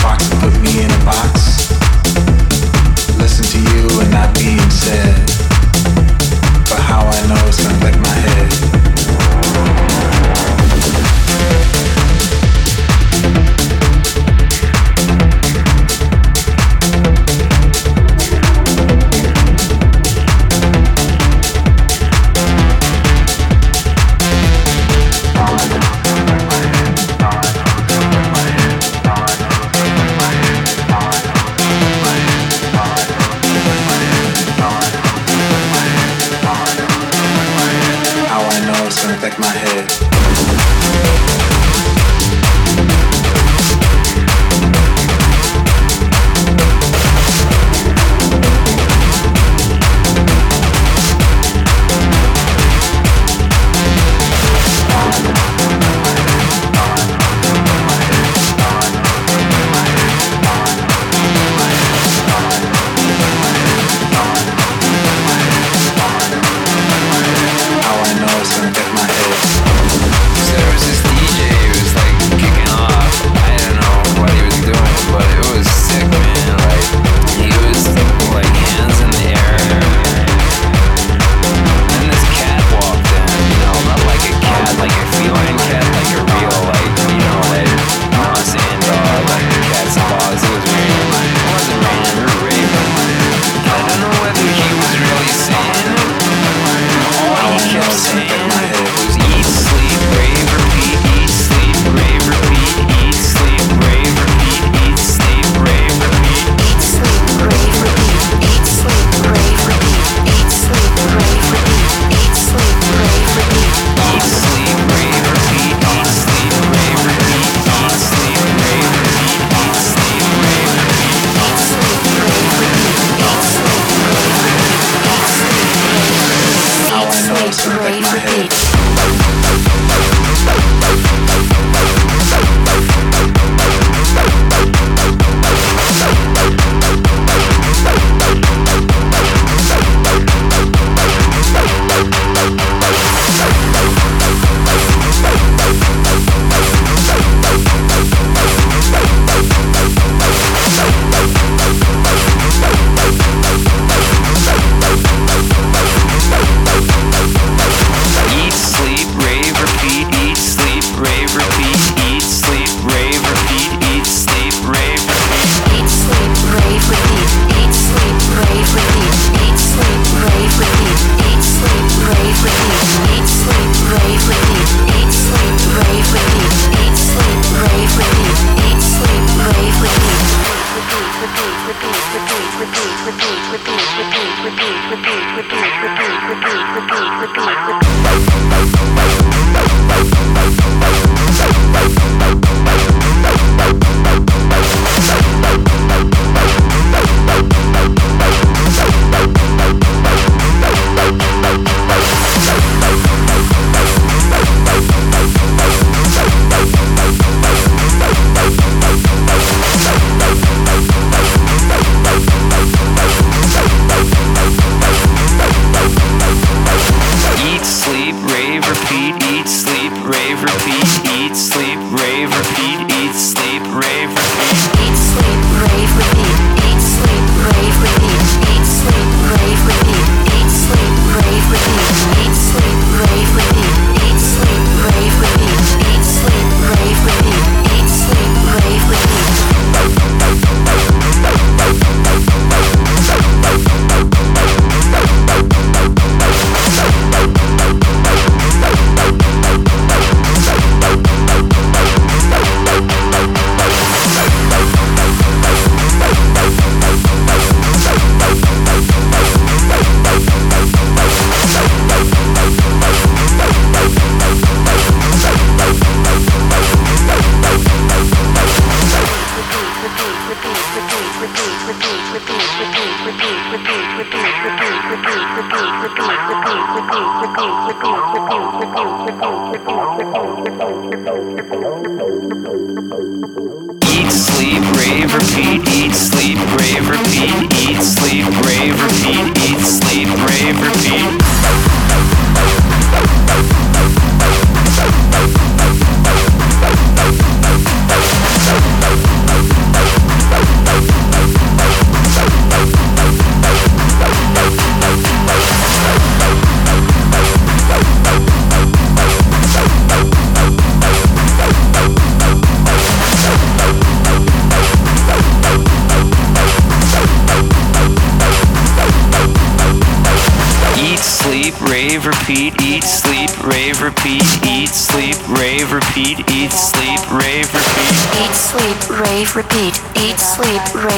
fox put me in a box. Listen to you and not being said.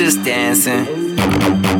just dancing.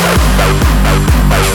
Bye.